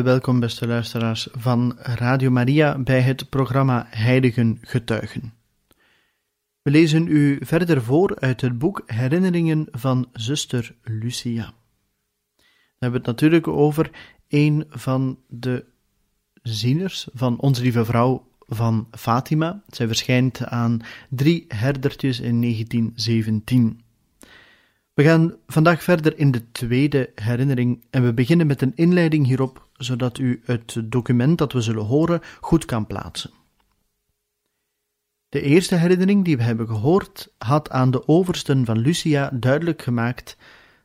Welkom, beste luisteraars van Radio Maria, bij het programma Heiligen Getuigen. We lezen u verder voor uit het boek Herinneringen van zuster Lucia. We hebben het natuurlijk over een van de zieners van Onze Lieve Vrouw van Fatima. Zij verschijnt aan drie herdertjes in 1917. We gaan vandaag verder in de tweede herinnering en we beginnen met een inleiding hierop, zodat u het document dat we zullen horen goed kan plaatsen. De eerste herinnering die we hebben gehoord had aan de oversten van Lucia duidelijk gemaakt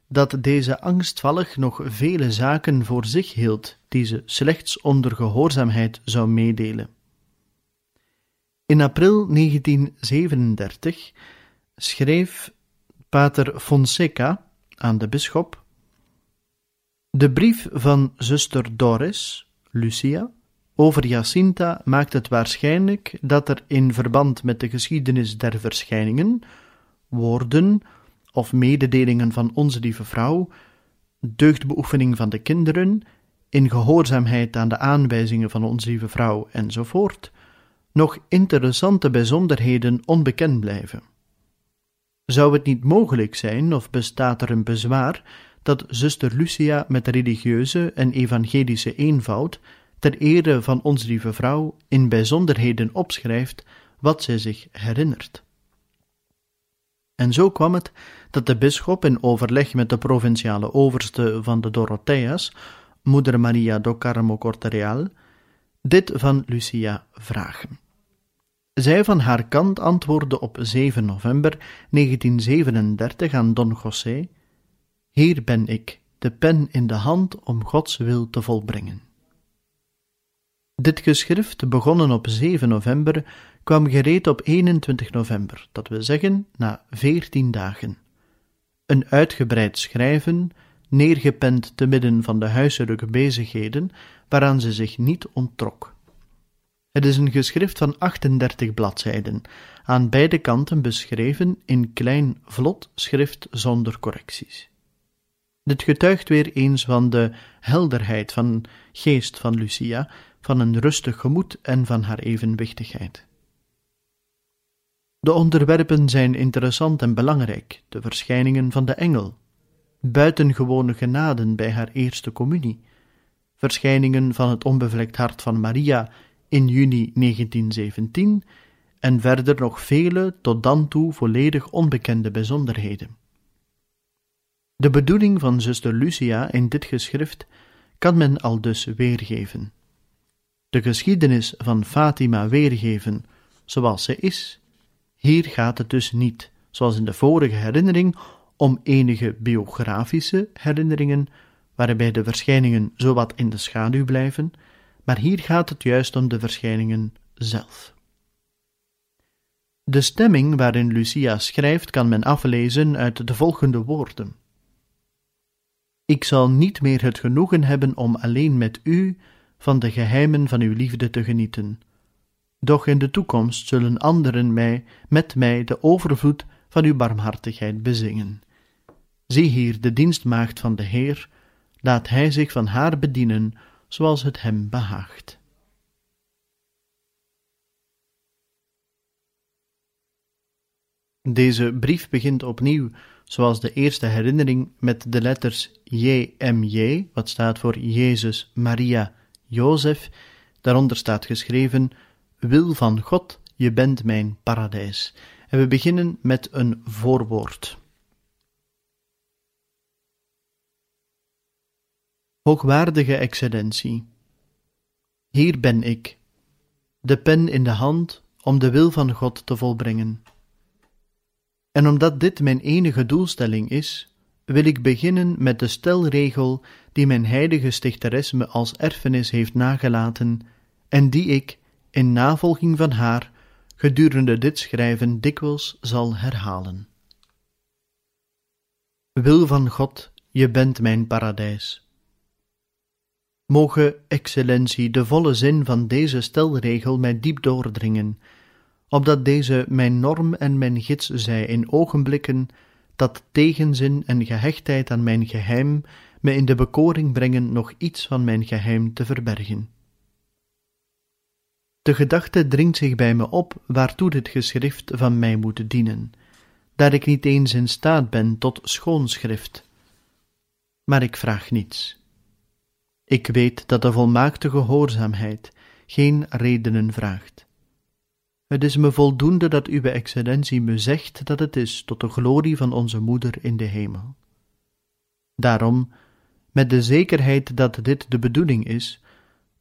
dat deze angstvallig nog vele zaken voor zich hield die ze slechts onder gehoorzaamheid zou meedelen. In april 1937 schreef pater Fonseca aan de bisschop de brief van zuster Doris, Lucia, over Jacinta maakt het waarschijnlijk dat er in verband met de geschiedenis der verschijningen, woorden of mededelingen van onze lieve vrouw, deugdbeoefening van de kinderen, in gehoorzaamheid aan de aanwijzingen van onze lieve vrouw enzovoort, nog interessante bijzonderheden onbekend blijven. Zou het niet mogelijk zijn, of bestaat er een bezwaar, dat zuster Lucia met religieuze en evangelische eenvoud, ter ere van onze lieve vrouw, in bijzonderheden opschrijft wat zij zich herinnert? En zo kwam het dat de bisschop in overleg met de provinciale overste van de Dorotheas, moeder Maria do Carmo Cortereal, dit van Lucia vragen. Zij van haar kant antwoordde op 7 november 1937 aan Don José: Hier ben ik, de pen in de hand om Gods wil te volbrengen. Dit geschrift, begonnen op 7 november, kwam gereed op 21 november, dat wil zeggen na veertien dagen. Een uitgebreid schrijven, neergepend te midden van de huiselijke bezigheden, waaraan ze zich niet onttrok. Het is een geschrift van 38 bladzijden, aan beide kanten beschreven in klein vlot schrift zonder correcties. Dit getuigt weer eens van de helderheid van geest van Lucia, van een rustig gemoed en van haar evenwichtigheid. De onderwerpen zijn interessant en belangrijk, de verschijningen van de engel, buitengewone genaden bij haar eerste communie, verschijningen van het onbevlekt hart van Maria in juni 1917 en verder nog vele tot dan toe volledig onbekende bijzonderheden. De bedoeling van zuster Lucia in dit geschrift kan men al dus weergeven. De geschiedenis van Fatima weergeven zoals ze is. Hier gaat het dus niet, zoals in de vorige herinnering, om enige biografische herinneringen, waarbij de verschijningen zowat in de schaduw blijven, maar hier gaat het juist om de verschijningen zelf. De stemming waarin Lucia schrijft kan men aflezen uit de volgende woorden. Ik zal niet meer het genoegen hebben om alleen met u van de geheimen van uw liefde te genieten. Doch in de toekomst zullen anderen mij met mij de overvloed van uw barmhartigheid bezingen. Zie hier de dienstmaagd van de Heer, laat hij zich van haar bedienen zoals het hem behaagt. Deze brief begint opnieuw, zoals de eerste herinnering, met de letters JMJ, wat staat voor Jezus, Maria, Jozef. Daaronder staat geschreven: Wil van God, je bent mijn paradijs. En we beginnen met een voorwoord. Hoogwaardige excellentie, hier ben ik, de pen in de hand om de wil van God te volbrengen. En omdat dit mijn enige doelstelling is, wil ik beginnen met de stelregel die mijn heilige stichteres me als erfenis heeft nagelaten en die ik, in navolging van haar, gedurende dit schrijven dikwijls zal herhalen. Wil van God, je bent mijn paradijs. Moge, excellentie, de volle zin van deze stelregel mij diep doordringen, opdat deze mijn norm en mijn gids zij in ogenblikken dat tegenzin en gehechtheid aan mijn geheim me in de bekoring brengen nog iets van mijn geheim te verbergen. De gedachte dringt zich bij me op waartoe dit geschrift van mij moet dienen, daar ik niet eens in staat ben tot schoonschrift. Maar ik vraag niets. Ik weet dat de volmaakte gehoorzaamheid geen redenen vraagt. Het is me voldoende dat uw excellentie me zegt dat het is tot de glorie van onze moeder in de hemel. Daarom, met de zekerheid dat dit de bedoeling is,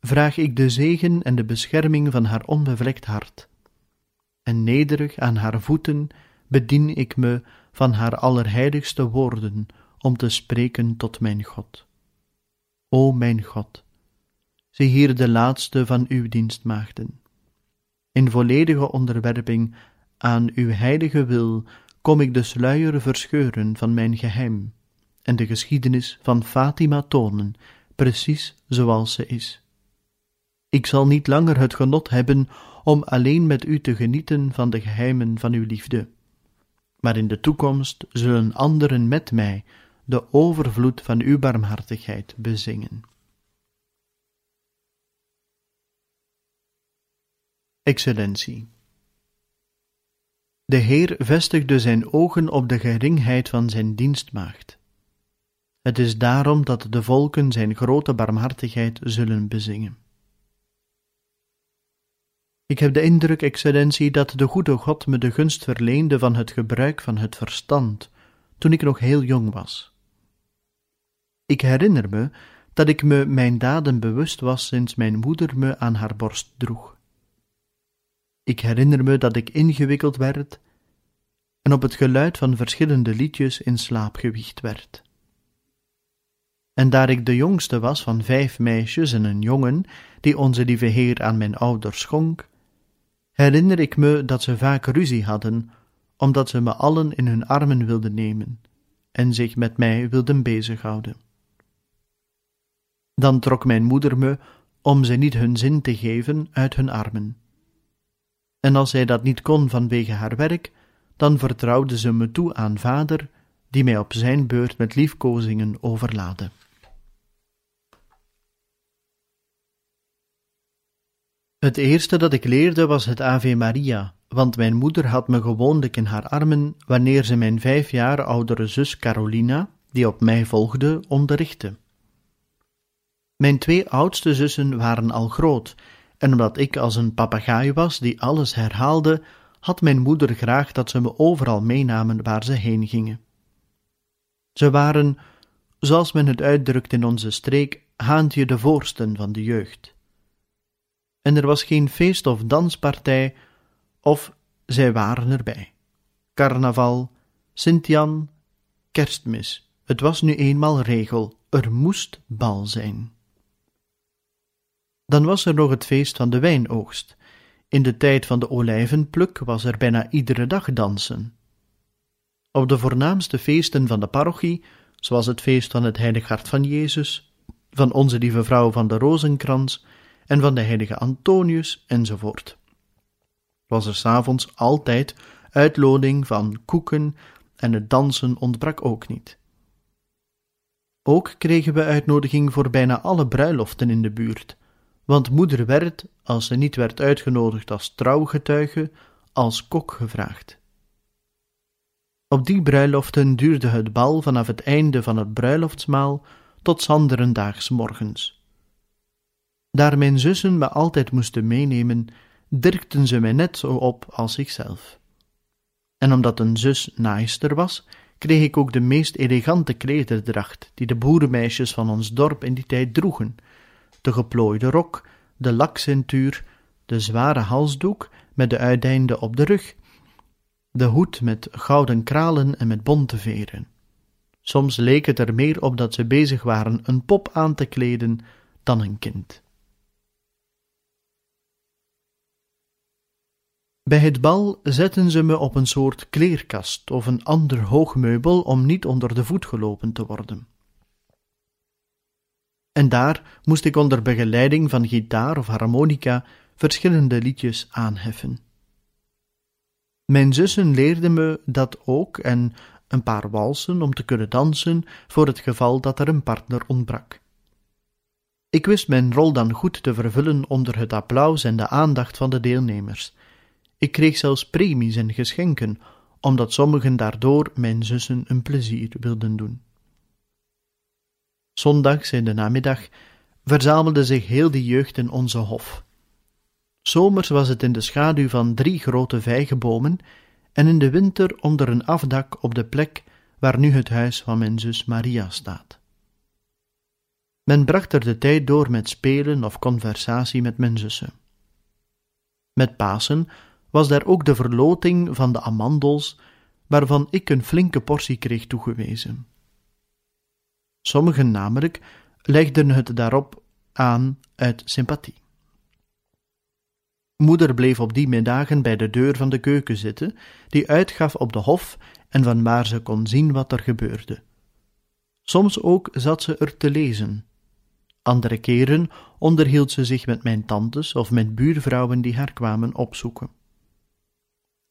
vraag ik de zegen en de bescherming van haar onbevlekt hart. En nederig aan haar voeten bedien ik me van haar allerheiligste woorden om te spreken tot mijn God. O mijn God, zie hier de laatste van uw dienstmaagden. In volledige onderwerping aan uw heilige wil kom ik de sluier verscheuren van mijn geheim en de geschiedenis van Fatima tonen, precies zoals ze is. Ik zal niet langer het genot hebben om alleen met u te genieten van de geheimen van uw liefde, maar in de toekomst zullen anderen met mij de overvloed van uw barmhartigheid bezingen. Excellentie. De Heer vestigde zijn ogen op de geringheid van zijn dienstmaagd. Het is daarom dat de volken zijn grote barmhartigheid zullen bezingen. Ik heb de indruk, excellentie, dat de goede God me de gunst verleende van het gebruik van het verstand, toen ik nog heel jong was. Ik herinner me dat ik me mijn daden bewust was sinds mijn moeder me aan haar borst droeg. Ik herinner me dat ik ingewikkeld werd en op het geluid van verschillende liedjes in slaap gewiegd werd. En daar ik de jongste was van vijf meisjes en een jongen, die onze lieve Heer aan mijn ouders schonk, herinner ik me dat ze vaak ruzie hadden, omdat ze me allen in hun armen wilden nemen en zich met mij wilden bezighouden. Dan trok mijn moeder me, om ze niet hun zin te geven, uit hun armen. En als zij dat niet kon vanwege haar werk, dan vertrouwde ze me toe aan vader, die mij op zijn beurt met liefkozingen overlaadde. Het eerste dat ik leerde was het Ave Maria, want mijn moeder had me gewoonlijk in haar armen wanneer ze mijn vijf jaar oudere zus Carolina, die op mij volgde, onderrichtte. Mijn twee oudste zussen waren al groot, en omdat ik als een papegaai was die alles herhaalde, had mijn moeder graag dat ze me overal meenamen waar ze heen gingen. Ze waren, zoals men het uitdrukt in onze streek, haantje de voorsten van de jeugd. En er was geen feest of danspartij, of zij waren erbij. Carnaval, Sint-Jan, kerstmis, het was nu eenmaal regel, er moest bal zijn. Dan was er nog het feest van de wijnoogst. In de tijd van de olijvenpluk was er bijna iedere dag dansen. Op de voornaamste feesten van de parochie, zoals het feest van het Heilig Hart van Jezus, van Onze Lieve Vrouw van de Rozenkrans en van de heilige Antonius enzovoort. Was er s'avonds altijd uitloding van koeken en het dansen ontbrak ook niet. Ook kregen we uitnodiging voor bijna alle bruiloften in de buurt, want moeder werd, als ze niet werd uitgenodigd als trouwgetuige, als kok gevraagd. Op die bruiloften duurde het bal vanaf het einde van het bruiloftsmaal tot zanderendaags morgens. Daar mijn zussen me altijd moesten meenemen, dirkten ze mij net zo op als zichzelf. En omdat een zus naaister was, kreeg ik ook de meest elegante klederdracht die de boerenmeisjes van ons dorp in die tijd droegen, de geplooide rok, de lakcentuur, de zware halsdoek met de uiteinde op de rug, de hoed met gouden kralen en met bonte veren. Soms leek het er meer op dat ze bezig waren een pop aan te kleden dan een kind. Bij het bal zetten ze me op een soort kleerkast of een ander hoog meubel om niet onder de voet gelopen te worden. En daar moest ik onder begeleiding van gitaar of harmonica verschillende liedjes aanheffen. Mijn zussen leerden me dat ook en een paar walsen om te kunnen dansen voor het geval dat er een partner ontbrak. Ik wist mijn rol dan goed te vervullen onder het applaus en de aandacht van de deelnemers. Ik kreeg zelfs premies en geschenken, omdat sommigen daardoor mijn zussen een plezier wilden doen. Zondags in de namiddag verzamelde zich heel de jeugd in onze hof. Zomers was het in de schaduw van drie grote vijgenbomen en in de winter onder een afdak op de plek waar nu het huis van mijn zus Maria staat. Men bracht er de tijd door met spelen of conversatie met mijn zussen. Met Pasen was daar ook de verloting van de amandels, waarvan ik een flinke portie kreeg toegewezen. Sommigen namelijk legden het daarop aan uit sympathie. Moeder bleef op die middagen bij de deur van de keuken zitten, die uitgaf op de hof en van waar ze kon zien wat er gebeurde. Soms ook zat ze er te lezen. Andere keren onderhield ze zich met mijn tantes of met buurvrouwen die haar kwamen opzoeken.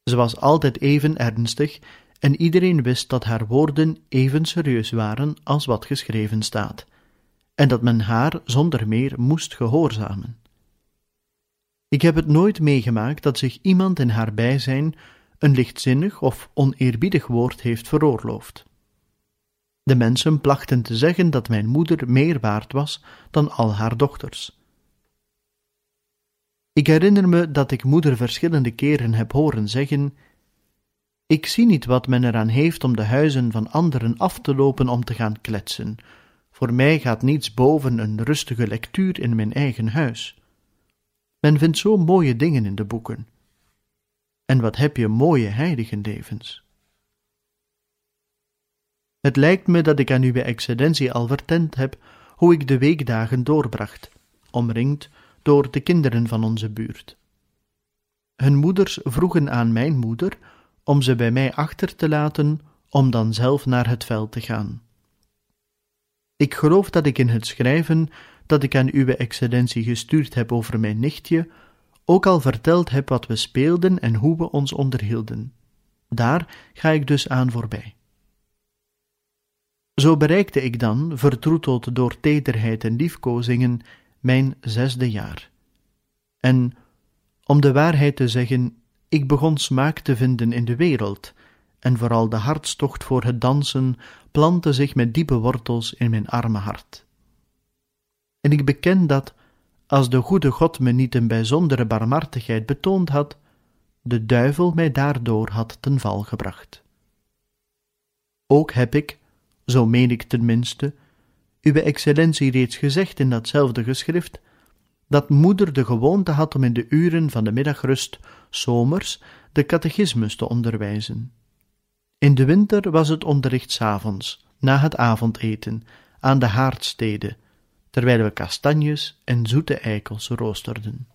Ze was altijd even ernstig en iedereen wist dat haar woorden even serieus waren als wat geschreven staat, en dat men haar zonder meer moest gehoorzamen. Ik heb het nooit meegemaakt dat zich iemand in haar bijzijn een lichtzinnig of oneerbiedig woord heeft veroorloofd. De mensen plachten te zeggen dat mijn moeder meer waard was dan al haar dochters. Ik herinner me dat ik moeder verschillende keren heb horen zeggen: Ik zie niet wat men eraan heeft om de huizen van anderen af te lopen om te gaan kletsen. Voor mij gaat niets boven een rustige lectuur in mijn eigen huis. Men vindt zo mooie dingen in de boeken. En wat heb je mooie heiligenlevens. Het lijkt me dat ik aan uw excellentie al verteld heb hoe ik de weekdagen doorbracht, omringd door de kinderen van onze buurt. Hun moeders vroegen aan mijn moeder om ze bij mij achter te laten, om dan zelf naar het veld te gaan. Ik geloof dat ik in het schrijven dat ik aan uwe excellentie gestuurd heb over mijn nichtje, ook al verteld heb wat we speelden en hoe we ons onderhielden. Daar ga ik dus aan voorbij. Zo bereikte ik dan, vertroeteld door tederheid en liefkozingen, mijn zesde jaar. En, om de waarheid te zeggen, ik begon smaak te vinden in de wereld, en vooral de hartstocht voor het dansen plantte zich met diepe wortels in mijn arme hart. En ik beken dat, als de goede God me niet een bijzondere barmhartigheid betoond had, de duivel mij daardoor had ten val gebracht. Ook heb ik, zo meen ik tenminste, uwe excellentie reeds gezegd in datzelfde geschrift, dat moeder de gewoonte had om in de uren van de middagrust, zomers, de catechismus te onderwijzen. In de winter was het onderricht s avonds, na het avondeten, aan de haardstede, terwijl we kastanjes en zoete eikels roosterden.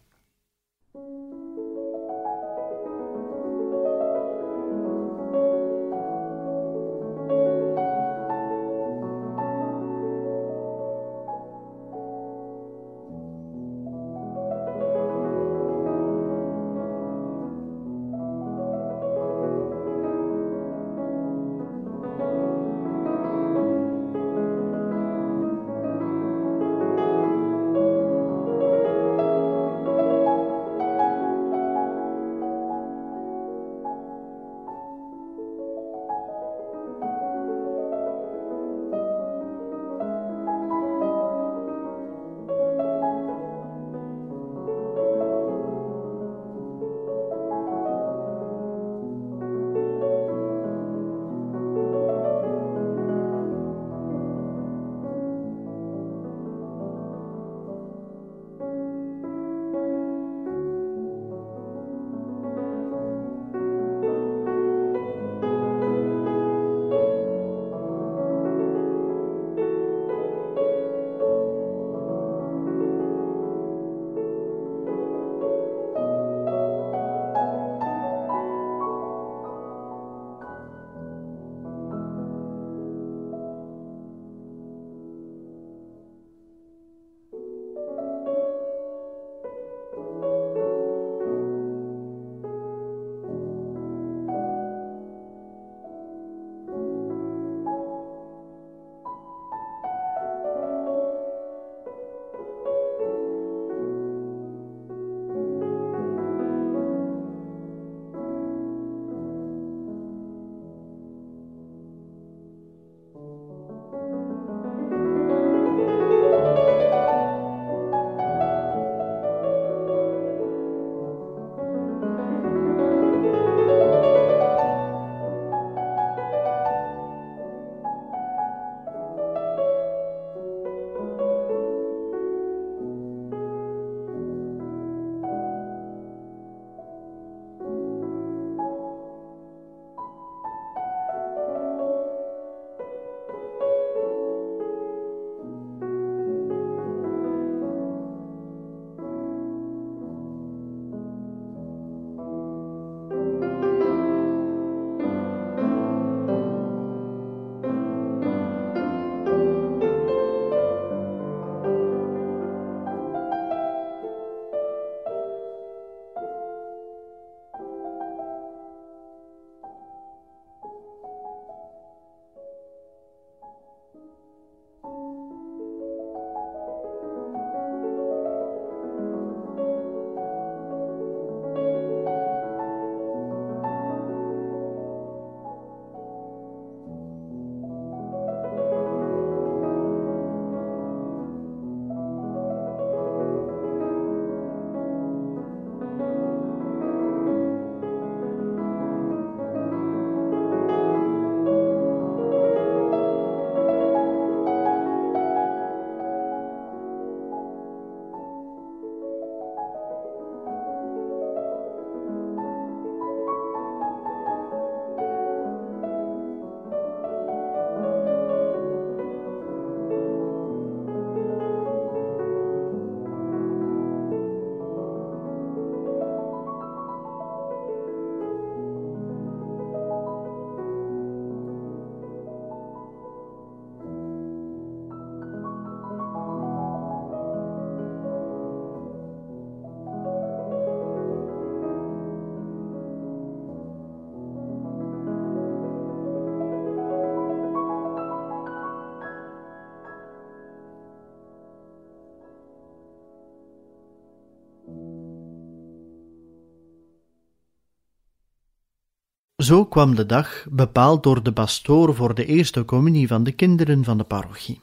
Zo kwam de dag, bepaald door de pastoor voor de eerste communie van de kinderen van de parochie.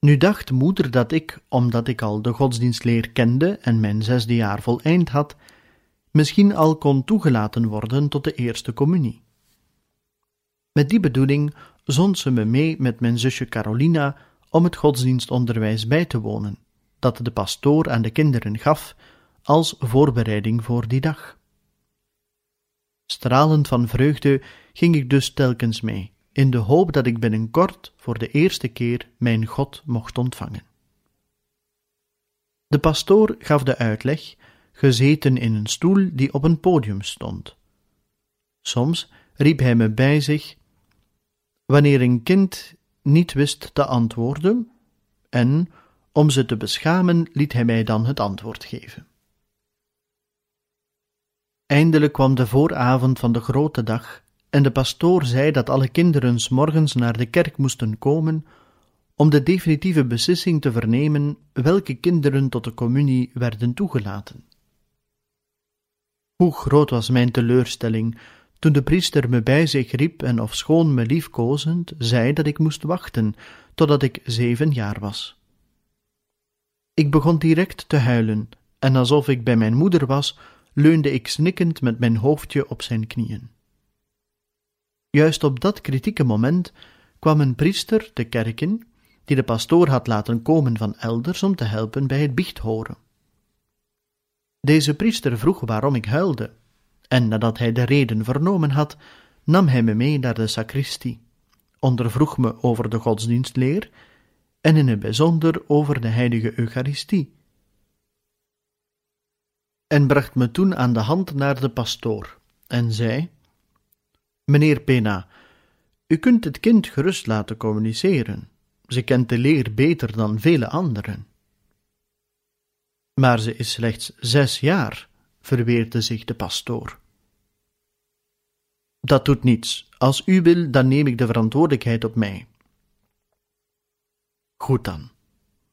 Nu dacht moeder dat ik, omdat ik al de godsdienstleer kende en mijn zesde jaar voleind had, misschien al kon toegelaten worden tot de eerste communie. Met die bedoeling zond ze me mee met mijn zusje Carolina om het godsdienstonderwijs bij te wonen, dat de pastoor aan de kinderen gaf als voorbereiding voor die dag. Stralend van vreugde ging ik dus telkens mee, in de hoop dat ik binnenkort voor de eerste keer mijn God mocht ontvangen. De pastoor gaf de uitleg, gezeten in een stoel die op een podium stond. Soms riep hij me bij zich wanneer een kind niet wist te antwoorden, en, om ze te beschamen, liet hij mij dan het antwoord geven. Eindelijk kwam de vooravond van de grote dag, en de pastoor zei dat alle kinderen s morgens naar de kerk moesten komen om de definitieve beslissing te vernemen welke kinderen tot de communie werden toegelaten. Hoe groot was mijn teleurstelling toen de priester me bij zich riep en ofschoon me liefkozend zei dat ik moest wachten totdat ik zeven jaar was. Ik begon direct te huilen, en alsof ik bij mijn moeder was, leunde ik snikkend met mijn hoofdje op zijn knieën. Juist op dat kritieke moment kwam een priester de kerk in, die de pastoor had laten komen van elders om te helpen bij het biechthoren. Deze priester vroeg waarom ik huilde, en nadat hij de reden vernomen had, nam hij me mee naar de sacristie, ondervroeg me over de godsdienstleer en in het bijzonder over de heilige Eucharistie, en bracht me toen aan de hand naar de pastoor en zei: Meneer Pena, u kunt het kind gerust laten communiceren. Ze kent de leer beter dan vele anderen. Maar ze is slechts zes jaar, verweerde zich de pastoor. Dat doet niets. Als u wil, dan neem ik de verantwoordelijkheid op mij. Goed dan,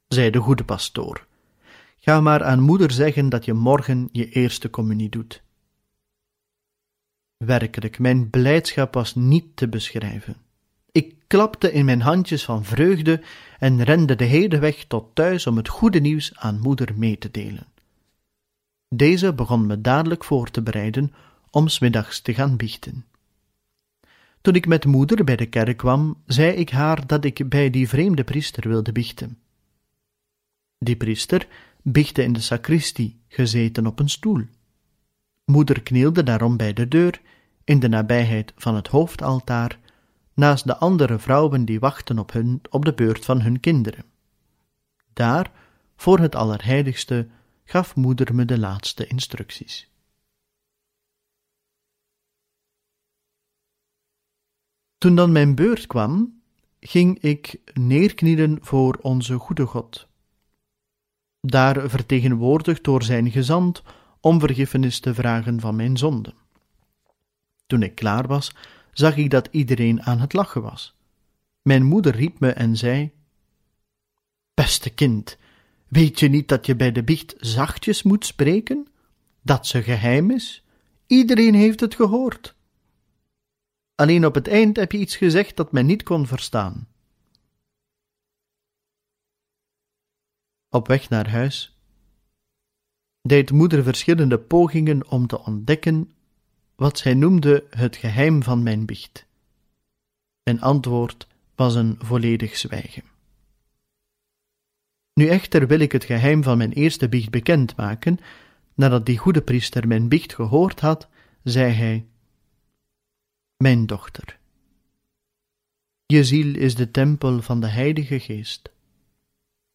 zei de goede pastoor. Ga maar aan moeder zeggen dat je morgen je eerste communie doet. Werkelijk, mijn blijdschap was niet te beschrijven. Ik klapte in mijn handjes van vreugde en rende de hele weg tot thuis om het goede nieuws aan moeder mee te delen. Deze begon me dadelijk voor te bereiden om smiddags te gaan biechten. Toen ik met moeder bij de kerk kwam, zei ik haar dat ik bij die vreemde priester wilde biechten. Die priester bichtte in de sacristie, gezeten op een stoel. Moeder knielde daarom bij de deur, in de nabijheid van het hoofdaltaar, naast de andere vrouwen die wachten op, hun, op de beurt van hun kinderen. Daar, voor het Allerheiligste, gaf moeder me de laatste instructies. Toen dan mijn beurt kwam, ging ik neerknielen voor onze goede God. Daar vertegenwoordigd door zijn gezant om vergiffenis te vragen van mijn zonden. Toen ik klaar was, zag ik dat iedereen aan het lachen was. Mijn moeder riep me en zei: Beste kind, weet je niet dat je bij de biecht zachtjes moet spreken? Dat ze geheim is? Iedereen heeft het gehoord. Alleen op het eind heb je iets gezegd dat men niet kon verstaan. Op weg naar huis deed moeder verschillende pogingen om te ontdekken wat zij noemde het geheim van mijn biecht. Mijn antwoord was een volledig zwijgen. Nu echter wil ik het geheim van mijn eerste biecht bekendmaken. Nadat die goede priester mijn biecht gehoord had, zei hij: Mijn dochter, je ziel is de tempel van de Heilige Geest.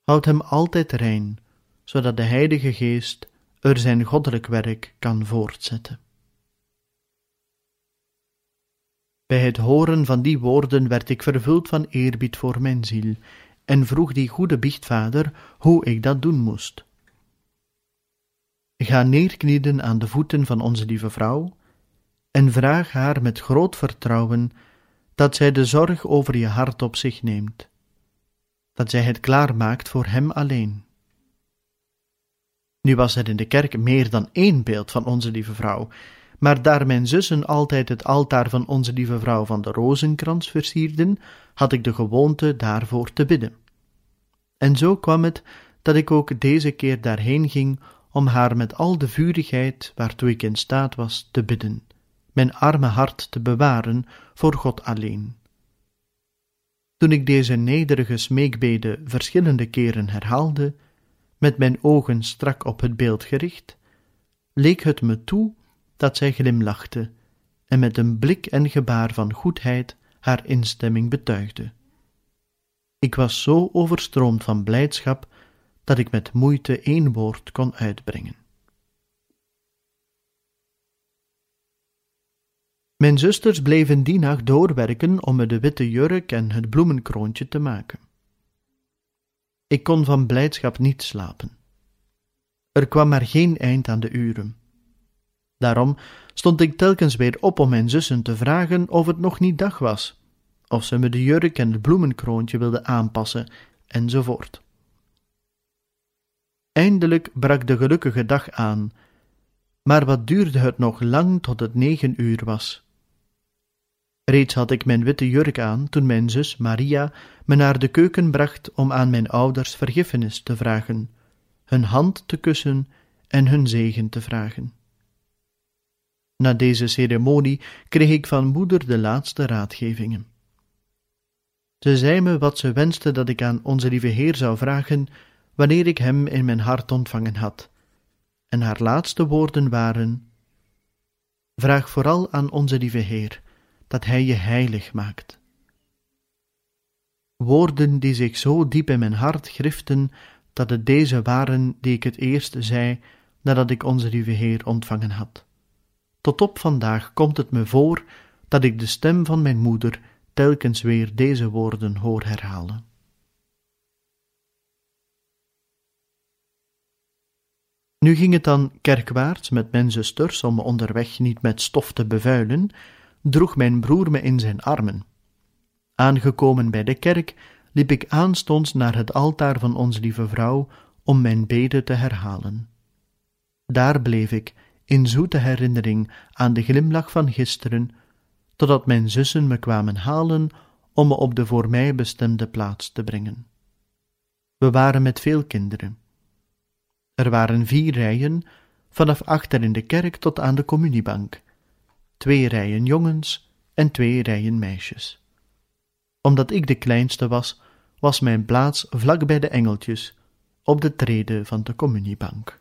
Houd hem altijd rein, zodat de Heilige Geest er zijn goddelijk werk kan voortzetten. Bij het horen van die woorden werd ik vervuld van eerbied voor mijn ziel en vroeg die goede biechtvader hoe ik dat doen moest. Ga neerknieden aan de voeten van onze lieve vrouw en vraag haar met groot vertrouwen dat zij de zorg over je hart op zich neemt, dat zij het klaar maakt voor hem alleen. Nu was er in de kerk meer dan één beeld van onze lieve vrouw, Maar daar mijn zussen altijd het altaar van onze lieve vrouw van de rozenkrans versierden, had ik de gewoonte daarvoor te bidden. En zo kwam het dat ik ook deze keer daarheen ging om haar met al de vurigheid waartoe ik in staat was te bidden, mijn arme hart te bewaren voor God alleen. Toen ik deze nederige smeekbede verschillende keren herhaalde, met mijn ogen strak op het beeld gericht, leek het me toe dat zij glimlachte en met een blik en gebaar van goedheid haar instemming betuigde. Ik was zo overstroomd van blijdschap dat ik met moeite één woord kon uitbrengen. Mijn zusters bleven die nacht doorwerken om me de witte jurk en het bloemenkroontje te maken. Ik kon van blijdschap niet slapen. Er kwam maar geen eind aan de uren. Daarom stond ik telkens weer op om mijn zussen te vragen of het nog niet dag was, of ze me de jurk en het bloemenkroontje wilden aanpassen, enzovoort. Eindelijk brak de gelukkige dag aan, maar wat duurde het nog lang tot het negen uur was. Reeds had ik mijn witte jurk aan toen mijn zus Maria me naar de keuken bracht om aan mijn ouders vergiffenis te vragen, hun hand te kussen en hun zegen te vragen. Na deze ceremonie kreeg ik van moeder de laatste raadgevingen. Ze zei me wat ze wenste dat ik aan onze lieve Heer zou vragen wanneer ik hem in mijn hart ontvangen had. En haar laatste woorden waren: Vraag vooral aan onze lieve Heer dat Hij je heilig maakt. Woorden die zich zo diep in mijn hart griften, dat het deze waren die ik het eerst zei nadat ik onze lieve Heer ontvangen had. Tot op vandaag komt het me voor dat ik de stem van mijn moeder telkens weer deze woorden hoor herhalen. Nu ging het dan kerkwaarts met mijn zusters om me onderweg niet met stof te bevuilen, droeg mijn broer me in zijn armen. Aangekomen bij de kerk liep ik aanstonds naar het altaar van onze lieve vrouw om mijn bede te herhalen. Daar bleef ik, in zoete herinnering aan de glimlach van gisteren, totdat mijn zussen me kwamen halen om me op de voor mij bestemde plaats te brengen. We waren met veel kinderen. Er waren vier rijen, vanaf achter in de kerk tot aan de communiebank, twee rijen jongens en twee rijen meisjes. Omdat ik de kleinste was, was mijn plaats vlak bij de engeltjes, op de trede van de communiebank.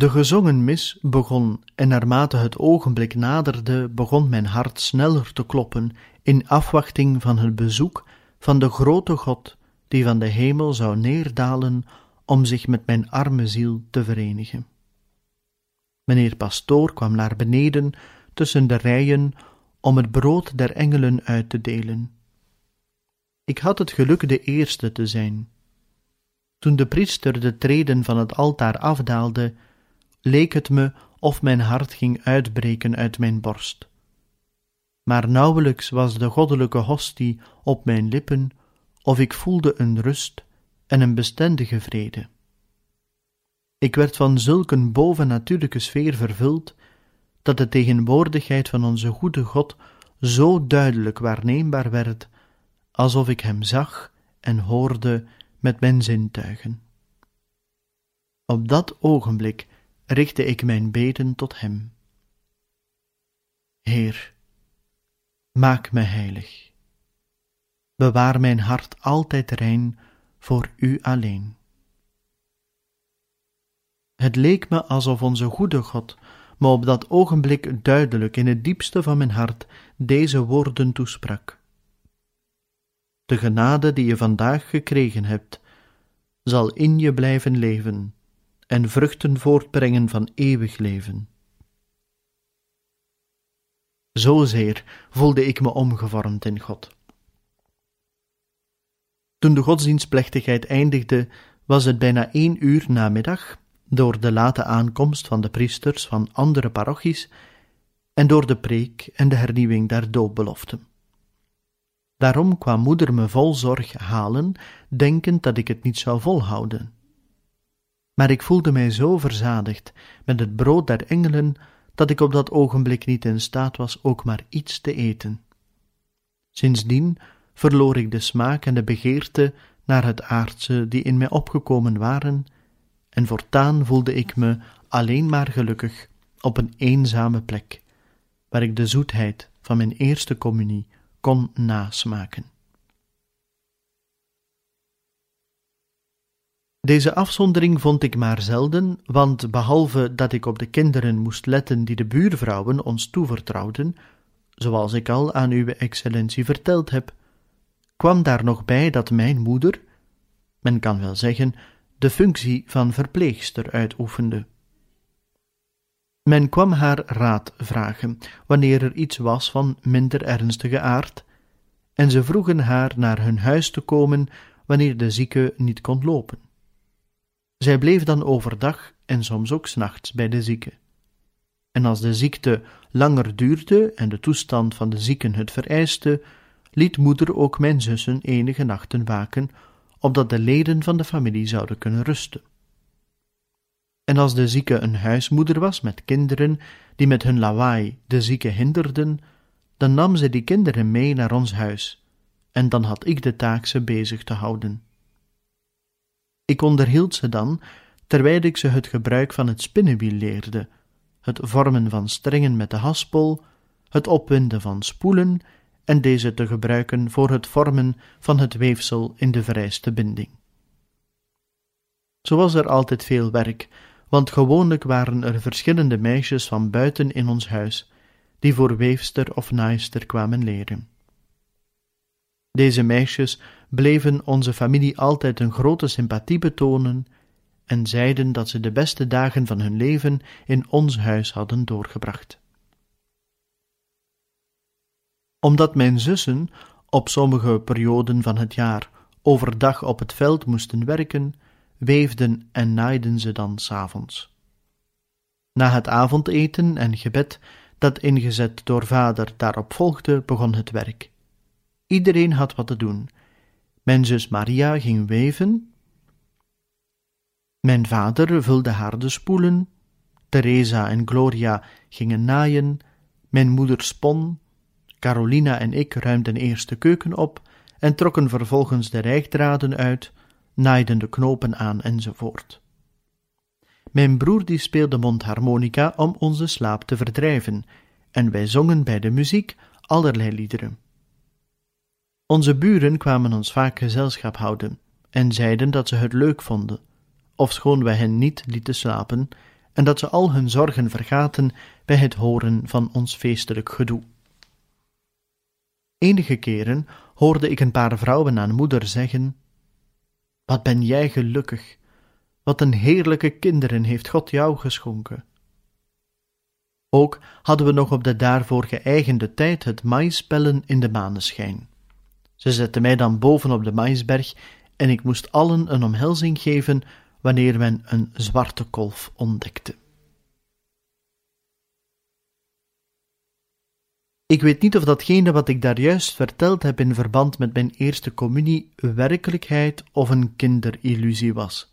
De gezongen mis begon, en naarmate het ogenblik naderde, begon mijn hart sneller te kloppen in afwachting van het bezoek van de grote God, die van de hemel zou neerdalen om zich met mijn arme ziel te verenigen. Meneer Pastoor kwam naar beneden tussen de rijen om het brood der engelen uit te delen. Ik had het geluk de eerste te zijn. Toen de priester de treden van het altaar afdaalde, leek het me of mijn hart ging uitbreken uit mijn borst. Maar nauwelijks was de goddelijke hostie op mijn lippen, of ik voelde een rust en een bestendige vrede. Ik werd van zulk een bovennatuurlijke sfeer vervuld, dat de tegenwoordigheid van onze goede God zo duidelijk waarneembaar werd, alsof ik hem zag en hoorde met mijn zintuigen. Op dat ogenblik richtte ik mijn beden tot hem. Heer, maak me heilig. Bewaar mijn hart altijd rein voor u alleen. Het leek me alsof onze goede God me op dat ogenblik duidelijk in het diepste van mijn hart deze woorden toesprak. De genade die je vandaag gekregen hebt, zal in je blijven leven en vruchten voortbrengen van eeuwig leven. Zozeer voelde ik me omgevormd in God. Toen de godsdienstplechtigheid eindigde, was het bijna één uur namiddag, door de late aankomst van de priesters van andere parochies en door de preek en de hernieuwing der doopbeloften. Daarom kwam moeder me vol zorg halen, denkend dat ik het niet zou volhouden. Maar ik voelde mij zo verzadigd met het brood der engelen, dat ik op dat ogenblik niet in staat was ook maar iets te eten. Sindsdien verloor ik de smaak en de begeerte naar het aardse die in mij opgekomen waren, en voortaan voelde ik me alleen maar gelukkig op een eenzame plek, waar ik de zoetheid van mijn eerste communie kon nasmaken. Deze afzondering vond ik maar zelden, want behalve dat ik op de kinderen moest letten die de buurvrouwen ons toevertrouwden, zoals ik al aan uw excellentie verteld heb, kwam daar nog bij dat mijn moeder, men kan wel zeggen, de functie van verpleegster uitoefende. Men kwam haar raad vragen wanneer er iets was van minder ernstige aard, en ze vroegen haar naar hun huis te komen wanneer de zieke niet kon lopen. Zij bleef dan overdag en soms ook s'nachts bij de zieke. En als de ziekte langer duurde en de toestand van de zieken het vereiste, liet moeder ook mijn zussen enige nachten waken, opdat de leden van de familie zouden kunnen rusten. En als de zieke een huismoeder was met kinderen die met hun lawaai de zieke hinderden, dan nam ze die kinderen mee naar ons huis, en dan had ik de taak ze bezig te houden. Ik onderhield ze dan, terwijl ik ze het gebruik van het spinnenwiel leerde, het vormen van strengen met de haspel, het opwinden van spoelen en deze te gebruiken voor het vormen van het weefsel in de vereiste binding. Zo was er altijd veel werk, want gewoonlijk waren er verschillende meisjes van buiten in ons huis, die voor weefster of naaister kwamen leren. Deze meisjes bleven onze familie altijd een grote sympathie betonen en zeiden dat ze de beste dagen van hun leven in ons huis hadden doorgebracht. Omdat mijn zussen op sommige perioden van het jaar overdag op het veld moesten werken, weefden en naaiden ze dan s'avonds. Na het avondeten en gebed, dat ingezet door vader daarop volgde, begon het werk. Iedereen had wat te doen. Mijn zus Maria ging weven. Mijn vader vulde haar de spoelen. Teresa en Gloria gingen naaien. Mijn moeder spon. Carolina en ik ruimden eerst de keuken op en trokken vervolgens de rijgdraden uit, naaiden de knopen aan enzovoort. Mijn broer die speelde mondharmonica om onze slaap te verdrijven, en wij zongen bij de muziek allerlei liederen. Onze buren kwamen ons vaak gezelschap houden en zeiden dat ze het leuk vonden, ofschoon wij hen niet lieten slapen en dat ze al hun zorgen vergaten bij het horen van ons feestelijk gedoe. Enige keren hoorde ik een paar vrouwen aan moeder zeggen: Wat ben jij gelukkig! Wat een heerlijke kinderen heeft God jou geschonken. Ook hadden we nog op de daarvoor geëigende tijd het maïspellen in de maneschijn. Ze zetten mij dan boven op de maïsberg en ik moest allen een omhelzing geven wanneer men een zwarte kolf ontdekte. Ik weet niet of datgene wat ik daar juist verteld heb in verband met mijn eerste communie werkelijkheid of een kinderillusie was.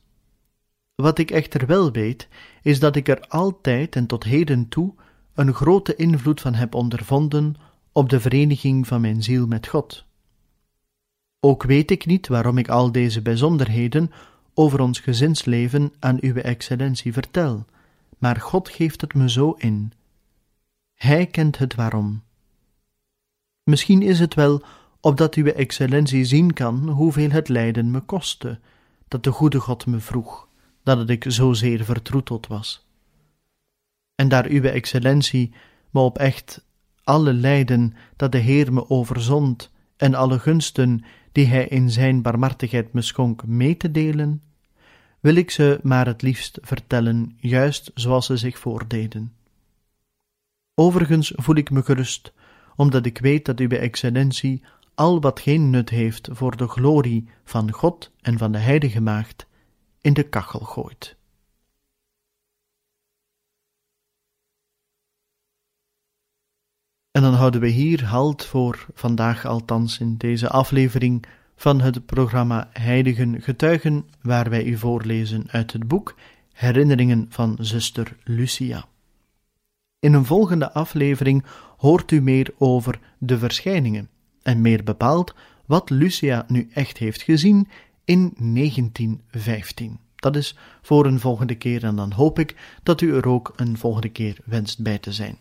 Wat ik echter wel weet, is dat ik er altijd en tot heden toe een grote invloed van heb ondervonden op de vereniging van mijn ziel met God. Ook weet ik niet waarom ik al deze bijzonderheden over ons gezinsleven aan Uwe Excellentie vertel, maar God geeft het me zo in. Hij kent het waarom. Misschien is het wel opdat Uwe Excellentie zien kan hoeveel het lijden me kostte, dat de goede God me vroeg, dat ik zozeer vertroeteld was. En daar Uwe Excellentie me op echt alle lijden dat de Heer me overzond en alle gunsten die Hij in Zijn barmhartigheid me schonk mee te delen, wil ik ze maar het liefst vertellen, juist zoals ze zich voordeden. Overigens voel ik me gerust, omdat ik weet dat Uwe Excellentie al wat geen nut heeft voor de glorie van God en van de Heilige Maagd in de kachel gooit. En dan houden we hier halt voor vandaag, althans in deze aflevering van het programma Heiligen Getuigen, waar wij u voorlezen uit het boek Herinneringen van zuster Lucia. In een volgende aflevering hoort u meer over de verschijningen, en meer bepaald wat Lucia nu echt heeft gezien in 1915. Dat is voor een volgende keer en dan hoop ik dat u er ook een volgende keer wenst bij te zijn.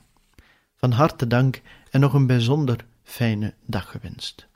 Van harte dank en nog een bijzonder fijne dag gewenst.